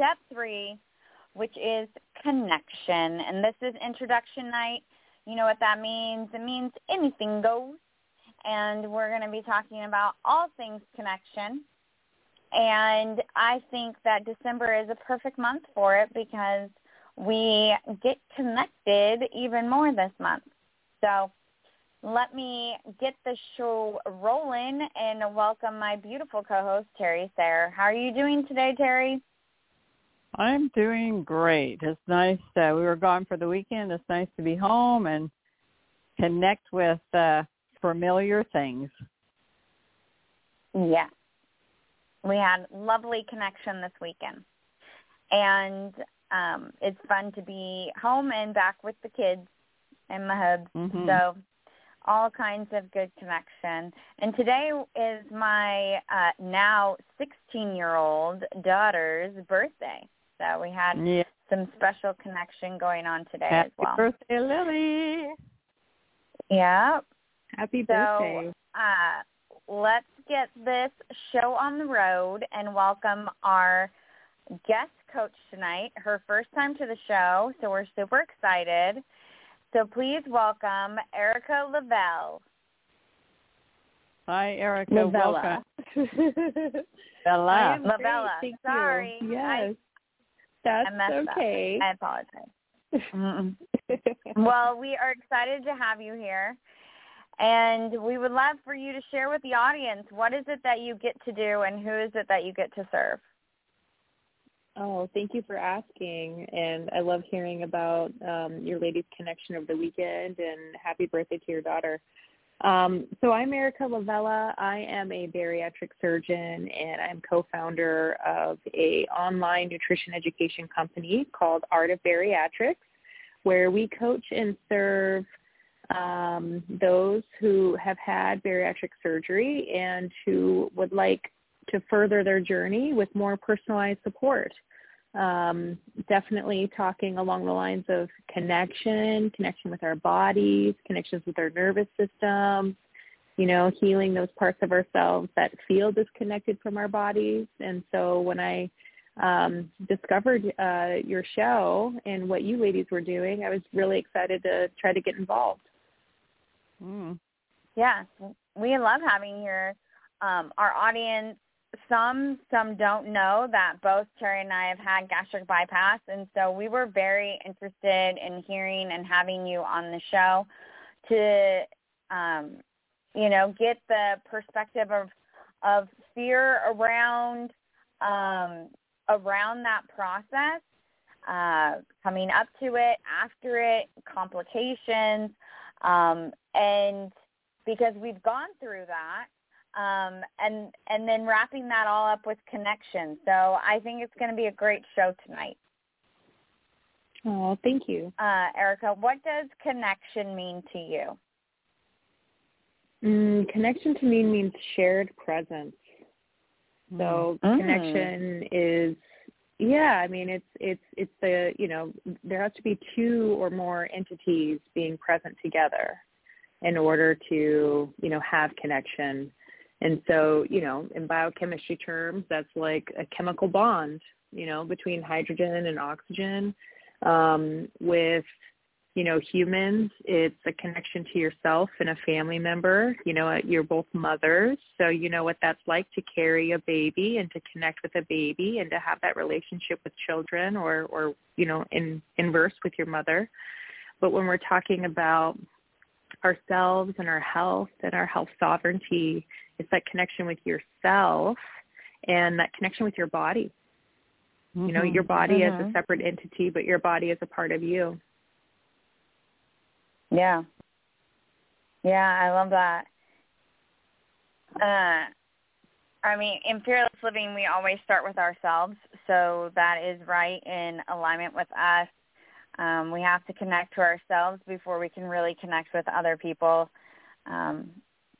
step three, which is connection. And this is introduction night. You know what that means? It means anything goes. And we're going to be talking about all things connection. And I think that December is a perfect month for it because we get connected even more this month. So let me get the show rolling and welcome my beautiful co-host, Terry Sayer. How are you doing today, Terry? I'm doing great. It's nice. Uh, we were gone for the weekend. It's nice to be home and connect with uh, familiar things. Yeah. We had lovely connection this weekend. And um, it's fun to be home and back with the kids and my hubs. Mhm. So all kinds of good connection. And today is my uh, now 16-year-old daughter's birthday. So we had Yeah. some special connection going on today Happy as well. Happy birthday, Lily. Yeah. Happy So, birthday. uh, let's get this show on the road and welcome our guest coach tonight, her first time to the show, so we're super excited. So please welcome Erica Lavelle. Hi, Erica. Novella. Welcome. Bella. am- Great, Lavella. thank you. Sorry. Yes. I That's messed okay. up. I apologize. Well, we are excited to have you here. And we would love for you to share with the audience what is it that you get to do and who is it that you get to serve? oh, thank you for asking. And I love hearing about um, your ladies' connection over the weekend and happy birthday to your daughter. Um, so I'm Erica Lavella. I am a bariatric surgeon and I'm co-founder of a online nutrition education company called Art of Bariatrics, where we coach and serve um, those who have had bariatric surgery and who would like to further their journey with more personalized support. Um, definitely talking along the lines of connection, connection with our bodies, connections with our nervous system, you know, healing those parts of ourselves that feel disconnected from our bodies. And so when I um, discovered uh, your show and what you ladies were doing, I was really excited to try to get involved. Mm. Yes, we love having your um, our audience. Some some don't know that both Terry and I have had gastric bypass, and so we were very interested in hearing and having you on the show to, um, you know, get the perspective of of fear around um, around that process, uh, coming up to it, after it, complications, um, and because we've gone through that, um, and and then wrapping that all up with connection. So I think it's going to be a great show tonight. Oh, thank you. Uh, Erica, what does connection mean to you? Mm, connection to me means shared presence. So Mm. connection is yeah, I mean it's it's it's the you know there has to be two or more entities being present together in order to you know have connection. And so, you know, in biochemistry terms, that's like a chemical bond, you know, between hydrogen and oxygen. Um, with you know, humans, it's a connection to yourself and a family member. You know, you're both mothers, so you know what that's like to carry a baby and to connect with a baby and to have that relationship with children or, or you know, in inverse with your mother. But when we're talking about ourselves and our health and our health sovereignty, it's that connection with yourself and that connection with your body. You know, your body as a Mhm. separate entity, but your body is a part of you. Yeah. Yeah, I love that. Uh, I mean, in fearless living, we always start with ourselves, so that is right in alignment with us. Um, we have to connect to ourselves before we can really connect with other people. Um,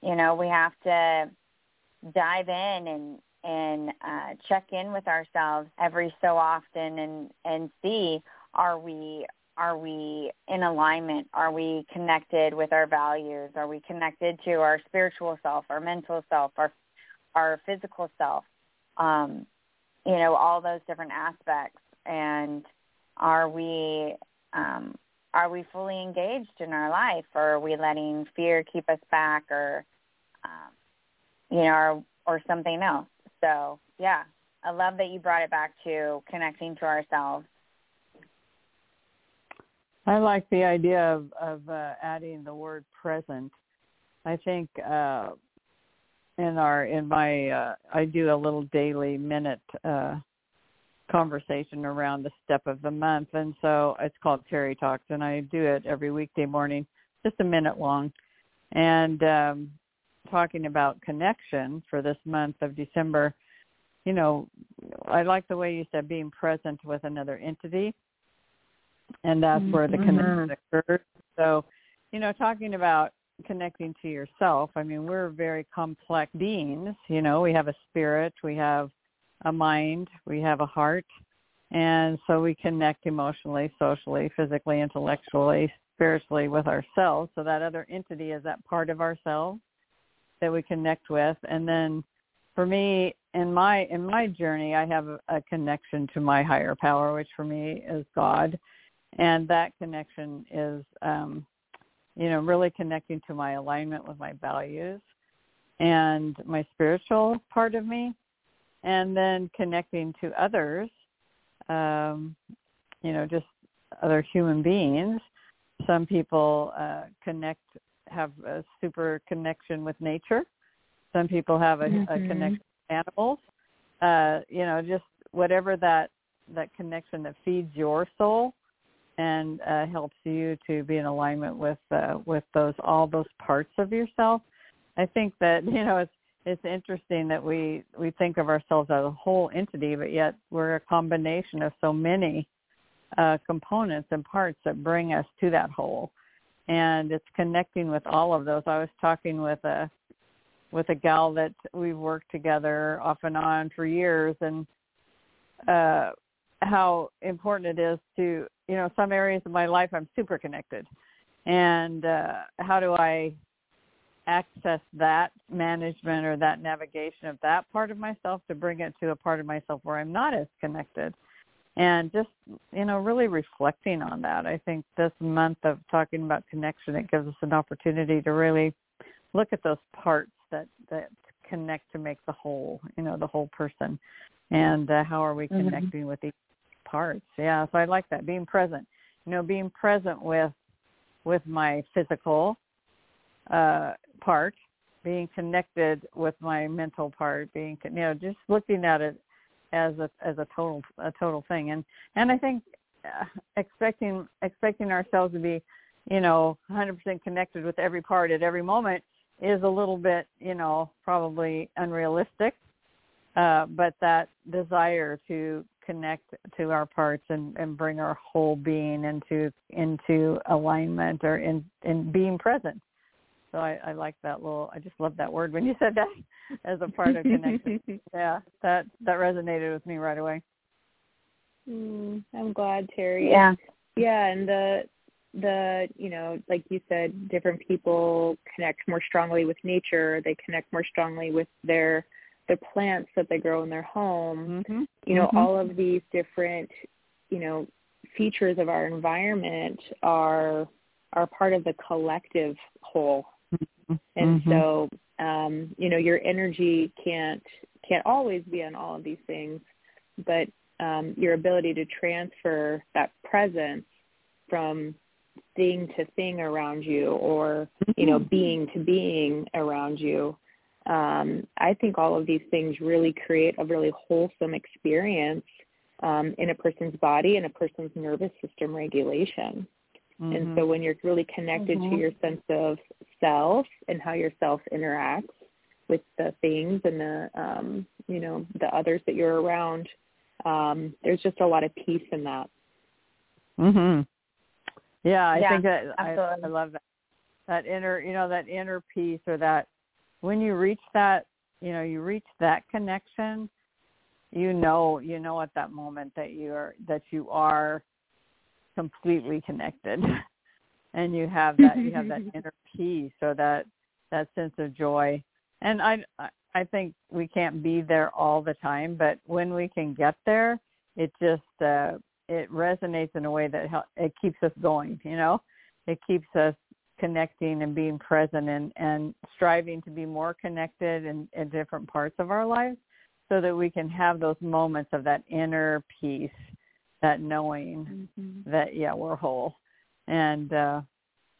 you know, we have to dive in and and uh, check in with ourselves every so often and and see are we are we in alignment? Are we connected with our values? Are we connected to our spiritual self, our mental self, our our physical self? Um, you know, all those different aspects. And are we um, are we fully engaged in our life, or are we letting fear keep us back, or um, you know, or, or something else? So yeah, I love that you brought it back to connecting to ourselves. I like the idea of, of uh, adding the word present. I think uh, in our in my uh, I do a little daily minute uh, conversation around the step of the month, and so it's called Terry Talks, and I do it every weekday morning, just a minute long, and um, talking about connection for this month of December. You know, I like the way you said being present with another entity, and that's mm-hmm. where the connection occurs. So, you know, talking about connecting to yourself. I mean, we're very complex beings. You know, we have a spirit, we have a mind, we have a heart, and so we connect emotionally, socially, physically, intellectually, spiritually with ourselves. So that other entity is that part of ourselves that we connect with, and then for me in my in my journey, I have a, connection to my higher power, which for me is God, and that connection is um, you know, really connecting to my alignment with my values and my spiritual part of me, and then connecting to others, um, you know, just other human beings. Some people uh, connect, have a super connection with nature. Some people have a, mm-hmm. a connection with animals. Uh, you know, just whatever that that connection that feeds your soul and uh, helps you to be in alignment with uh, with those all those parts of yourself. I think that you know it's it's interesting that we we think of ourselves as a whole entity, but yet we're a combination of so many uh, components and parts that bring us to that whole. And it's connecting with all of those. I was talking with a with a gal that we've worked together off and on for years, and uh, how important it is to you know some areas of my life i'm super connected and uh how do i access that management or that navigation of that part of myself to bring it to a part of myself where i'm not as connected and just you know really reflecting on that i think this month of talking about connection it gives us an opportunity to really look at those parts that that connect to make the whole you know the whole person and uh, how are we mm-hmm. connecting with each parts. Yeah, so I like that being present. You know, being present with with my physical uh part, being connected with my mental part, being you know just looking at it as a as a total a total thing. And and I think uh, expecting expecting ourselves to be you know 100% connected with every part at every moment is a little bit you know probably unrealistic uh, but that desire to connect to our parts and, and bring our whole being into into alignment or in in being present. So I, I like that little. I just love that word when you said that as a part of connection. yeah, that that resonated with me right away. Mm, I'm glad, Terry. Yeah, yeah, and the the you know like you said different people connect more strongly with nature they connect more strongly with their the plants that they grow in their home, mm-hmm. you know, mm-hmm. all of these different, you know, features of our environment are are part of the collective whole. And mm-hmm. so, um, you know, your energy can't can't always be on all of these things, but um, your ability to transfer that presence from thing to thing around you or you know mm-hmm. being to being around you um, I think all of these things really create a really wholesome experience um, in a person's body and a person's nervous system regulation. Mm-hmm. And so when you're really connected mm-hmm. to your sense of self and how your self interacts with the things and the um, you know the others that you're around. Um, there's just a lot of peace in that. Mhm. Yeah, I Yeah, think that I, absolutely. I love that that inner you know that inner peace or that when you reach that you know you reach that connection you know you know at that moment that you are that you are completely connected. And you have that you have that inner peace so that that sense of joy. And i I- i think we can't be there all the time but when we can get there it just uh it resonates in a way that hel- it keeps us going you know? It keeps us connecting and being present and and striving to be more connected in, in different parts of our lives so that we can have those moments of that inner peace that knowing Mm-hmm. that yeah we're whole and uh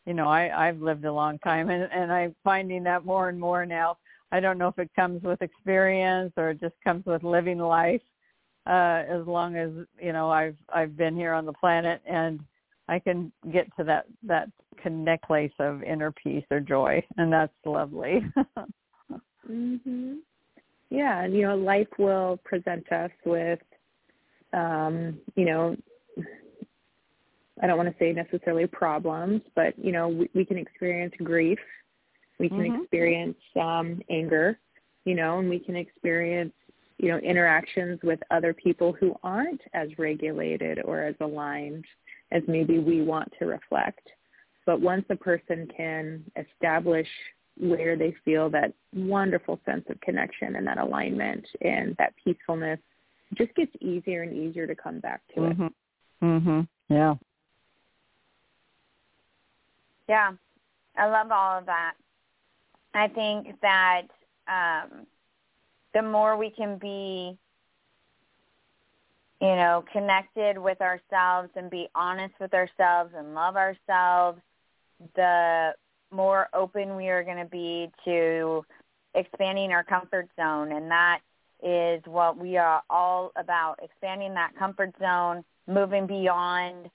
you know i i've lived a long time and and i'm finding that more and more now i don't know if it comes with experience or it just comes with living life uh as long as you know i've i've been here on the planet and i can get to that that connect place of inner peace or joy and that's lovely Mhm. Yeah, and you know, life will present us with, um, you know, I don't want to say necessarily problems, but you know, we, we can experience grief, we can Mhm. experience um, anger, you know, and we can experience, you know, interactions with other people who aren't as regulated or as aligned as maybe we want to reflect. But once a person can establish where they feel that wonderful sense of connection and that alignment and that peacefulness, just gets easier and easier to come back to it. mhm mhm yeah Yeah, I love all of that. I think that um, the more we can be, you know, connected with ourselves and be honest with ourselves and love ourselves, the more open we are going to be to expanding our comfort zone. And that is what we are all about, expanding that comfort zone, moving beyond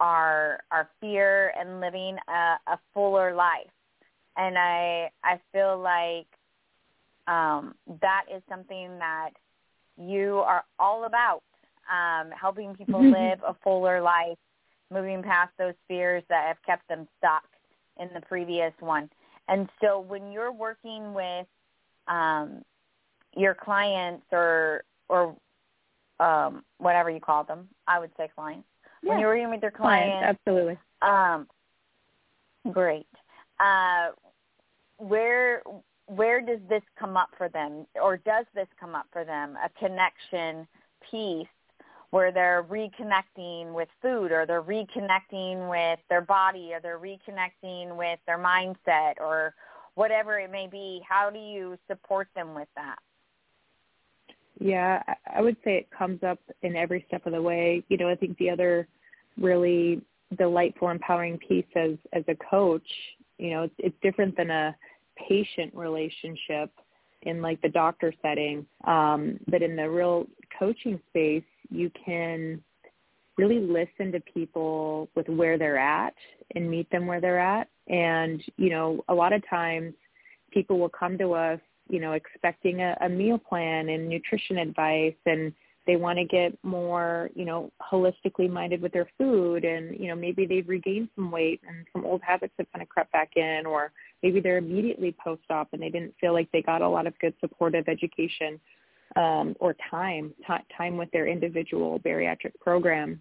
our our fear and living a, a fuller life. And I I feel like um, that is something that you are all about, um, helping people live a fuller life, moving past those fears that have kept them stuck in the previous one. And so when you're working with um, your clients or or um, whatever you call them, I would say clients. When you're working with your Clients, clients, absolutely. um, great. Uh, where where does this come up for them, or does this come up for them? A connection piece where they're reconnecting with food, or they're reconnecting with their body, or they're reconnecting with their mindset, or whatever it may be. How do you support them with that? Yeah, I- would say it comes up in every step of the way. You know, I think the other really delightful, empowering piece as as a coach, you know, it's, it's different than a patient relationship in like the doctor setting, um, but in the real coaching space, you can really listen to people with where they're at and meet them where they're at. And you know, a lot of times people will come to us you know, expecting a, a meal plan and nutrition advice and they want to get more, you know, holistically minded with their food and, you know, maybe they've regained some weight and some old habits have kind of crept back in or maybe they're immediately post-op and they didn't feel like they got a lot of good supportive education um, or time, t- time with their individual bariatric program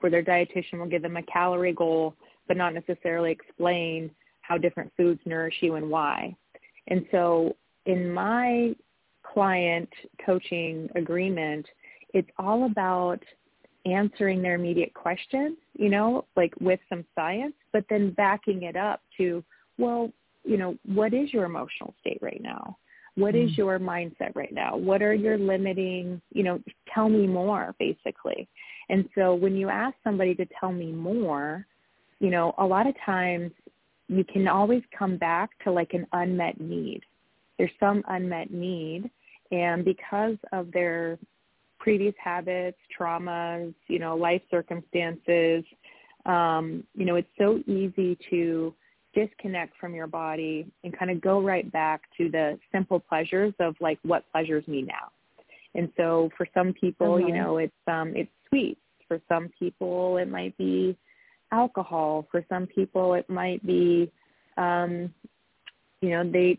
where their dietitian will give them a calorie goal but not necessarily explain how different foods nourish you and why. And so in my client coaching agreement, it's all about answering their immediate questions, you know, like with some science, but then backing it up to, well, you know, what is your emotional state right now? What is Mm. your mindset right now? What are your limiting, you know, tell me more basically. And so when you ask somebody to tell me more, you know, a lot of times you can always come back to like an unmet need. There's some unmet need and because of their previous habits, traumas, you know, life circumstances, um, you know, it's so easy to disconnect from your body and kind of go right back to the simple pleasures of like what pleasures me now. And so for some people, mm-hmm. you know, it's um it's sweet. For some people it might be alcohol. For some people it might be um you know they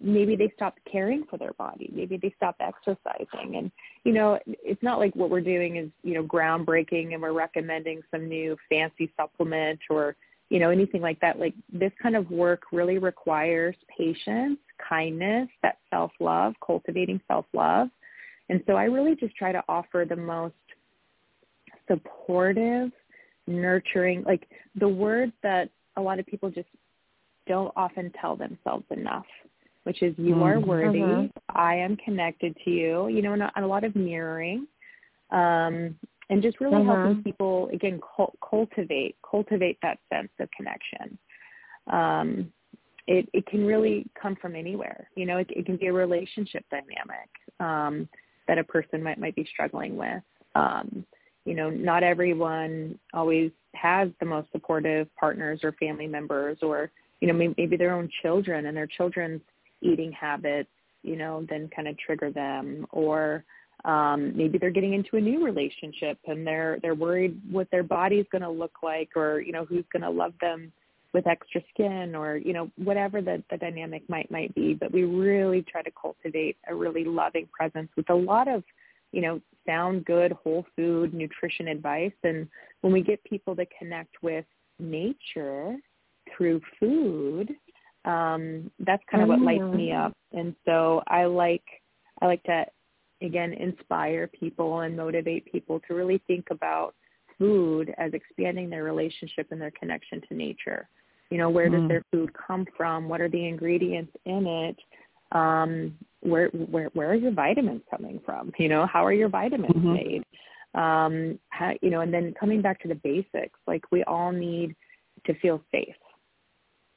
maybe they stop caring for their body. Maybe they stop exercising. And you know it's not like what we're doing is you know groundbreaking and we're recommending some new fancy supplement or you know anything like that. Like this kind of work really requires patience kindness that self love cultivating self love and so i really just try to offer the most supportive nurturing like the word that a lot of people just don't often tell themselves enough, which is you mm-hmm. are worthy. Mm-hmm. I am connected to you. You know, and a, and a lot of mirroring, um, and just really mm-hmm. helping people again cultivate cultivate that sense of connection. Um, it it can really come from anywhere. You know, it, it can be a relationship dynamic um, that a person might might be struggling with. Um, you know, not everyone always has the most supportive partners or family members or you know, maybe, their own children and their children's eating habits, you know, then kind of trigger them. Or um maybe they're getting into a new relationship and they're they're worried what their body's going to look like or you know who's going to love them with extra skin or you know whatever the the dynamic might might be. But we really try to cultivate a really loving presence with a lot of you know sound good whole food nutrition advice. And when we get people to connect with nature through food, um, that's kind of what lights me mm. up. And so I like I like to again inspire people and motivate people to really think about food as expanding their relationship and their connection to nature. You know, where does mm. their food come from? What are the ingredients in it? Um, where where where are your vitamins coming from? You know, how are your vitamins mm-hmm. made? Um, how, you know, and then coming back to the basics, like we all need to feel safe.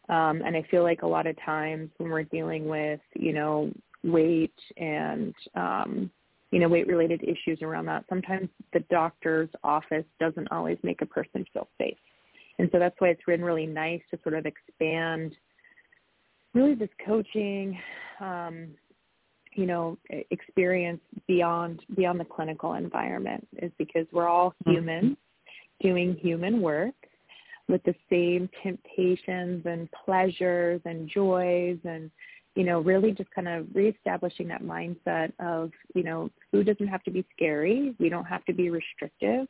Um, and I feel like a lot of times when we're dealing with, you know, weight and, um, you know, weight related issues around that, sometimes the doctor's office doesn't always make a person feel safe. And so that's why it's been really nice to sort of expand really this coaching, um, you know, experience beyond beyond the clinical environment is because we're all mm-hmm. humans doing human work with the same temptations and pleasures and joys and you know really just kind of reestablishing that mindset of you know food doesn't have to be scary. We don't have to be restrictive.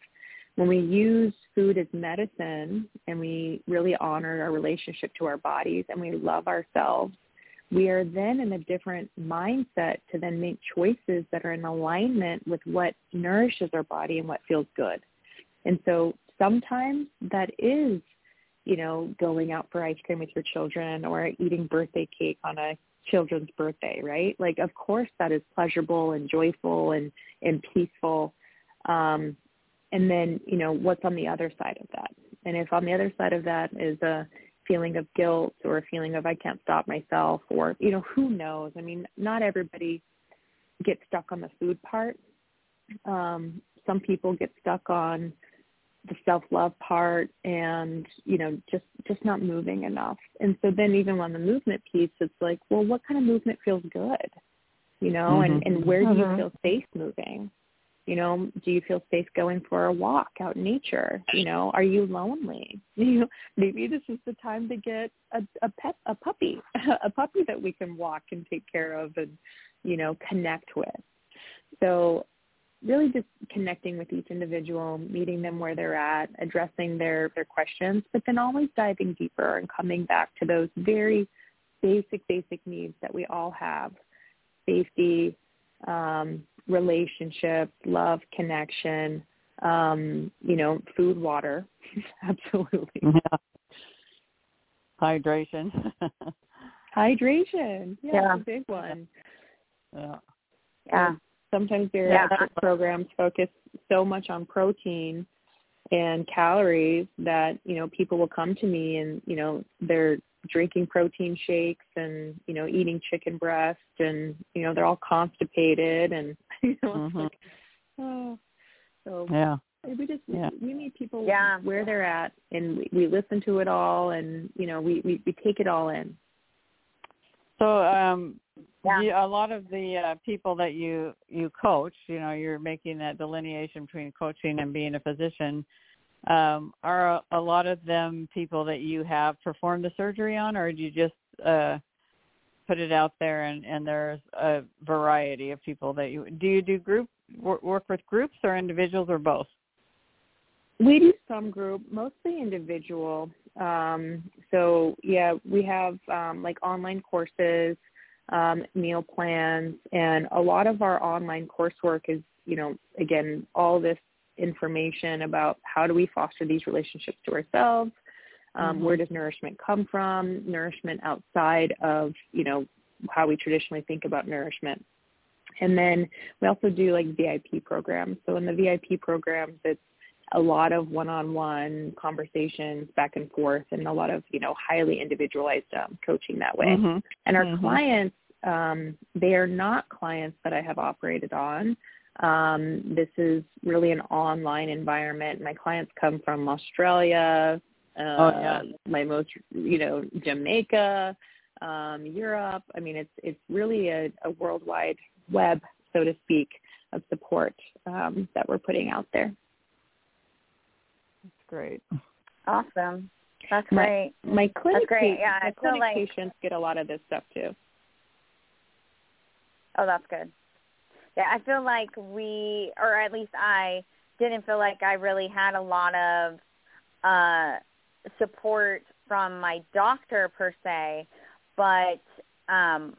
When we use food as medicine and we really honor our relationship to our bodies and we love ourselves we are then in a different mindset to then make choices that are in alignment with what nourishes our body and what feels good. And so sometimes that is, you know, going out for ice cream with your children or eating birthday cake on a children's birthday, right? Like of course that is pleasurable and joyful and, and peaceful. Um, and then, you know, what's on the other side of that? And if on the other side of that is a feeling of guilt or a feeling of I can't stop myself or, you know, who knows? I mean, not everybody gets stuck on the food part. Um, some people get stuck on the self love part and you know just just not moving enough. And so then even on the movement piece it's like well what kind of movement feels good? You know mm-hmm. and and where do you mm-hmm. feel safe moving? You know do you feel safe going for a walk out in nature? You know are you lonely? You know maybe this is the time to get a a pet a puppy a puppy that we can walk and take care of and you know connect with. So really just connecting with each individual, meeting them where they're at, addressing their, their questions, but then always diving deeper and coming back to those very basic, basic needs that we all have. Safety, um, relationship, love, connection, um, you know, food, water. Absolutely. Yeah. Hydration. Hydration. Yeah, yeah. a big one. Yeah. Yeah sometimes their yeah. programs focus so much on protein and calories that you know people will come to me and you know they're drinking protein shakes and you know eating chicken breast and you know they're all constipated and you know mm-hmm. like, oh so yeah We just yeah. we meet people yeah. where they're at, and we, we listen to it all, and you know we, we we take it all in. So um, yeah. a lot of the uh, people that you you coach, you know, you're making that delineation between coaching and being a physician. Um, are a, a lot of them people that you have performed the surgery on, or do you just uh, put it out there and, and there's a variety of people that you do you do group work with groups or individuals or both? We do some group, mostly individual. Um, so yeah, we have um, like online courses, um, meal plans, and a lot of our online coursework is, you know, again, all this information about how do we foster these relationships to ourselves, um, mm-hmm. where does nourishment come from, nourishment outside of, you know, how we traditionally think about nourishment. And then we also do like VIP programs. So in the VIP programs, it's a lot of one-on-one conversations back and forth and a lot of you know highly individualized um, coaching that way mm-hmm. and our mm-hmm. clients um, they are not clients that i have operated on um, this is really an online environment my clients come from australia uh, oh, yeah. my most you know jamaica um, europe i mean it's it's really a, a worldwide web so to speak of support um, that we're putting out there great. Awesome. That's great. My, my clinic, that's great. Yeah, my clinic like, patients get a lot of this stuff too. Oh, that's good. Yeah, I feel like we, or at least I, didn't feel like I really had a lot of uh support from my doctor per se, but um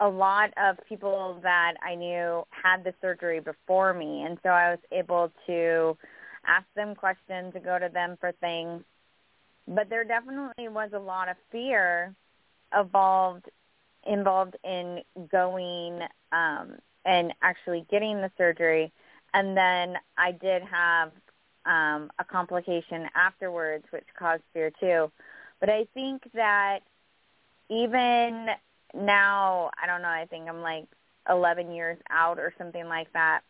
a lot of people that I knew had the surgery before me, and so I was able to ask them questions, to go to them for things. But there definitely was a lot of fear involved involved in going um, and actually getting the surgery. And then I did have um, a complication afterwards, which caused fear too. But I think that even now, I don't know, I think I'm like 11 years out or something like that.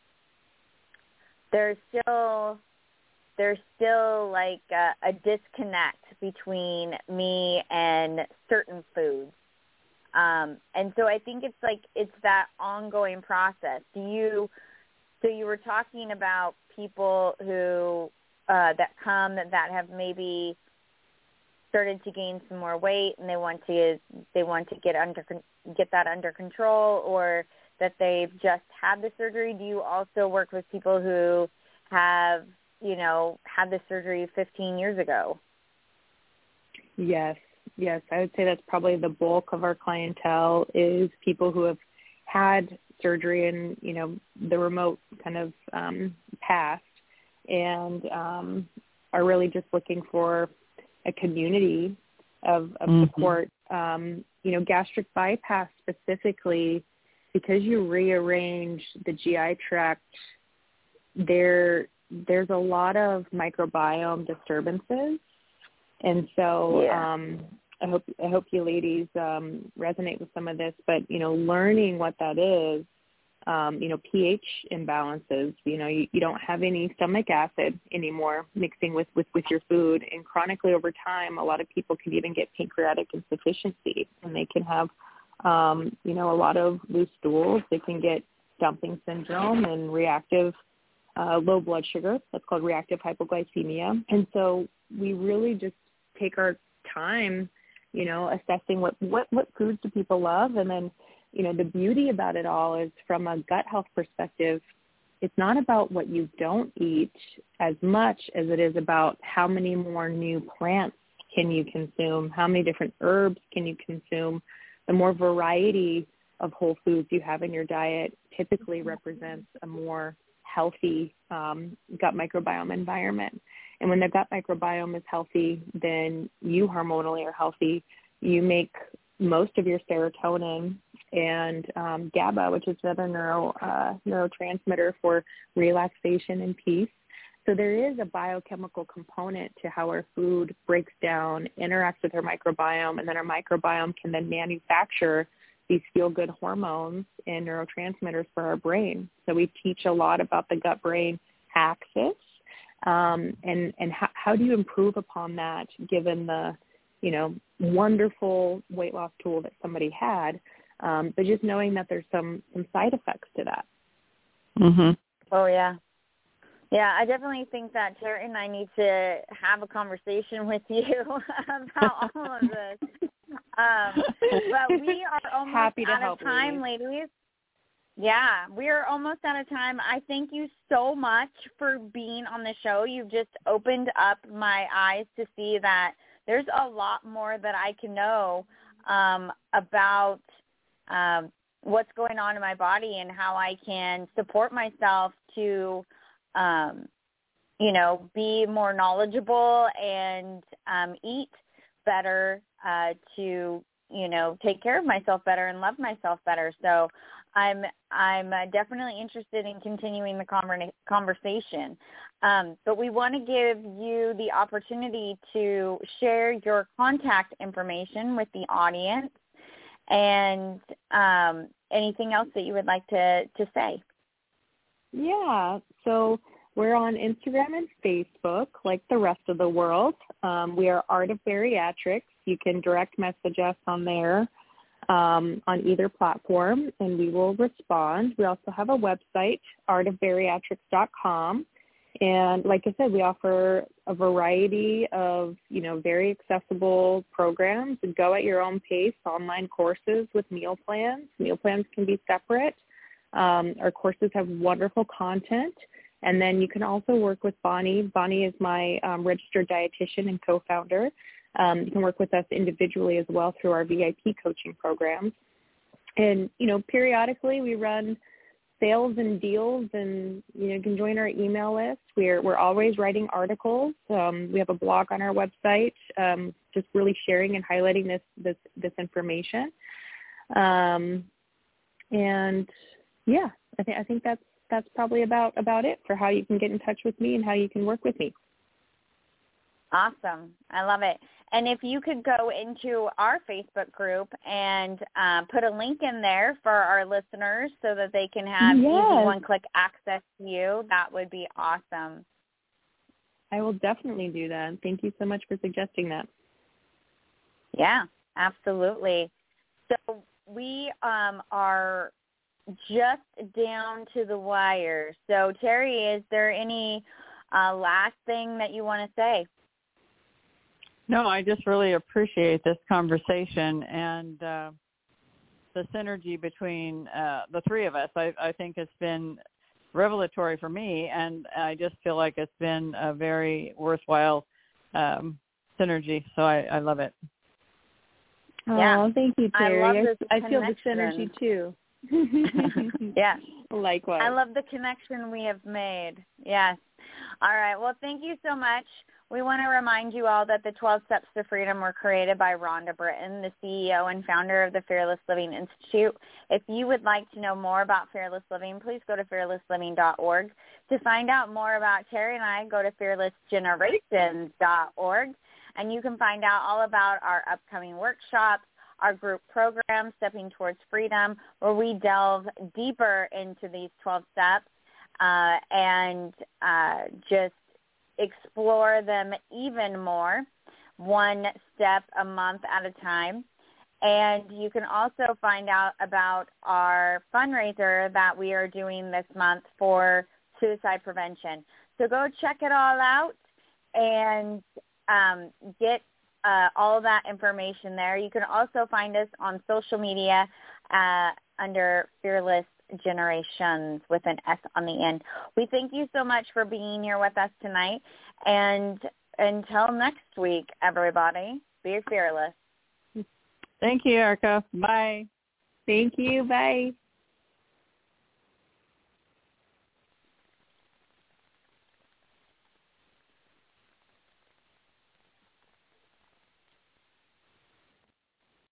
There's still there's still like a, a disconnect between me and certain foods. Um, and so I think it's like it's that ongoing process. Do you so you were talking about people who uh, that come that, have maybe started to gain some more weight and they want to they want to get under get that under control or that they've just had the surgery. Do you also work with people who have you know, had this surgery 15 years ago. Yes, yes. I would say that's probably the bulk of our clientele is people who have had surgery in, you know, the remote kind of um, past and um, are really just looking for a community of, of mm-hmm. support. Um, you know, gastric bypass specifically, because you rearrange the GI tract, there there's a lot of microbiome disturbances, and so yeah. um, I hope I hope you ladies um, resonate with some of this. But you know, learning what that is, um, you know, pH imbalances. You know, you, you don't have any stomach acid anymore mixing with, with with your food, and chronically over time, a lot of people can even get pancreatic insufficiency, and they can have, um, you know, a lot of loose stools. They can get dumping syndrome and reactive uh, low blood sugar. That's called reactive hypoglycemia. And so we really just take our time, you know, assessing what, what, what foods do people love. And then, you know, the beauty about it all is from a gut health perspective, it's not about what you don't eat as much as it is about how many more new plants can you consume, how many different herbs can you consume. The more variety of whole foods you have in your diet typically represents a more healthy um, gut microbiome environment. And when the gut microbiome is healthy, then you hormonally are healthy. You make most of your serotonin and um, GABA, which is another neuro uh, neurotransmitter for relaxation and peace. So there is a biochemical component to how our food breaks down, interacts with our microbiome, and then our microbiome can then manufacture these feel-good hormones and neurotransmitters for our brain. So we teach a lot about the gut-brain axis um, and and how, how do you improve upon that given the you know wonderful weight loss tool that somebody had, um, but just knowing that there's some some side effects to that. Mhm. Oh yeah. Yeah, I definitely think that Terry and I need to have a conversation with you about all of this. Um, but we are almost Happy to out help, of time, ladies. Yeah, we are almost out of time. I thank you so much for being on the show. You've just opened up my eyes to see that there's a lot more that I can know um, about um, what's going on in my body and how I can support myself to, um, you know, be more knowledgeable and um, eat better uh, to, you know, take care of myself better and love myself better. So I'm I'm uh, definitely interested in continuing the conver- conversation. Um, but we want to give you the opportunity to share your contact information with the audience and um, anything else that you would like to, to say. Yeah, so we're on Instagram and Facebook like the rest of the world. Um, we are Art of Bariatrics. You can direct message us on there um, on either platform, and we will respond. We also have a website, artofbariatrics.com. And like I said, we offer a variety of, you know, very accessible programs. Go at your own pace, online courses with meal plans. Meal plans can be separate. Um, our courses have wonderful content. And then you can also work with Bonnie. Bonnie is my um, registered dietitian and co-founder. Um, you can work with us individually as well through our VIP coaching programs. And, you know, periodically we run sales and deals and, you know, you can join our email list. We're, we're always writing articles. Um, we have a blog on our website, um, just really sharing and highlighting this, this, this information. Um, and yeah, I think, I think that's, that's probably about, about it for how you can get in touch with me and how you can work with me. Awesome. I love it. And if you could go into our Facebook group and uh, put a link in there for our listeners so that they can have yes. easy one-click access to you, that would be awesome. I will definitely do that. Thank you so much for suggesting that. Yeah, absolutely. So we um, are just down to the wire. So Terry, is there any uh, last thing that you want to say? No, I just really appreciate this conversation and uh, the synergy between uh, the three of us. I, I think it's been revelatory for me, and I just feel like it's been a very worthwhile um, synergy. So I, I love it. Yeah. Oh, thank you, Terry. I, love this I feel the synergy too. yeah. Likewise. I love the connection we have made. Yes. All right. Well, thank you so much. We want to remind you all that the 12 Steps to Freedom were created by Rhonda Britten, the CEO and founder of the Fearless Living Institute. If you would like to know more about Fearless Living, please go to fearlessliving.org. To find out more about Terry and I, go to fearlessgenerations.org. And you can find out all about our upcoming workshops, our group program, Stepping Towards Freedom, where we delve deeper into these 12 steps uh, and uh, just explore them even more, one step a month at a time. And you can also find out about our fundraiser that we are doing this month for suicide prevention. So go check it all out and um, get uh, all that information there. You can also find us on social media uh, under Fearless generations with an S on the end. We thank you so much for being here with us tonight. And until next week, everybody, be fearless. Thank you, Erica. Bye. Thank you. Bye.